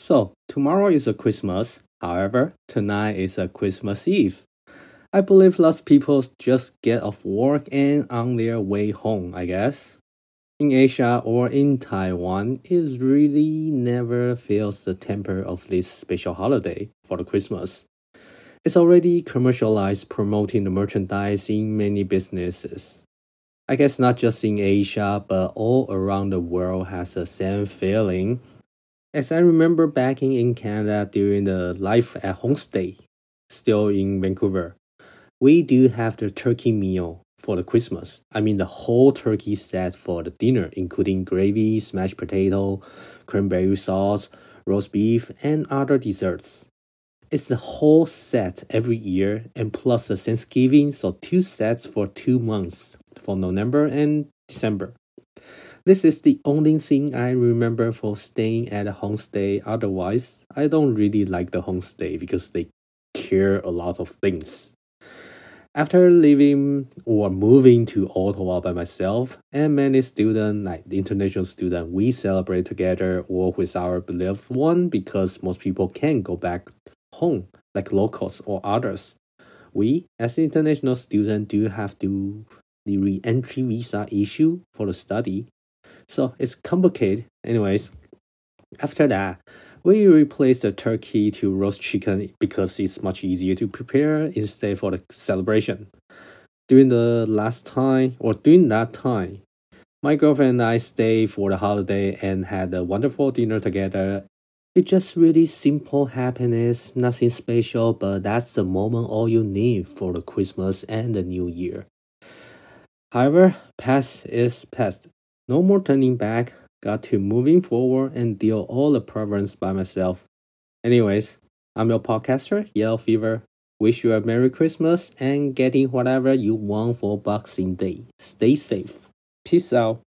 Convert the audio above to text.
So, tomorrow is a Christmas. However, tonight is a Christmas Eve. I believe lots of people just get off work and on their way home, I guess. In Asia or in Taiwan, it really never feels the temper of this special holiday for the Christmas. It's already commercialized promoting the merchandise in many businesses. I guess not just in Asia, but all around the world has the same feeling as I remember back in Canada during the Life at Home stay, still in Vancouver, we do have the turkey meal for the Christmas. I mean, the whole turkey set for the dinner, including gravy, smashed potato, cranberry sauce, roast beef, and other desserts. It's the whole set every year, and plus the Thanksgiving, so two sets for two months for November and December. This is the only thing I remember for staying at a homestay. Otherwise, I don't really like the homestay because they care a lot of things. After leaving or moving to Ottawa by myself, and many students, like international student, we celebrate together or with our beloved one because most people can't go back home, like locals or others. We, as international students, do have to the re-entry visa issue for the study so it's complicated. Anyways, after that, we replace the turkey to roast chicken because it's much easier to prepare instead for the celebration. During the last time or during that time, my girlfriend and I stayed for the holiday and had a wonderful dinner together. It's just really simple happiness, nothing special, but that's the moment all you need for the Christmas and the New Year. However, past is past. No more turning back, got to moving forward and deal all the problems by myself. Anyways, I'm your podcaster, Yellow Fever. Wish you a Merry Christmas and getting whatever you want for Boxing Day. Stay safe. Peace out.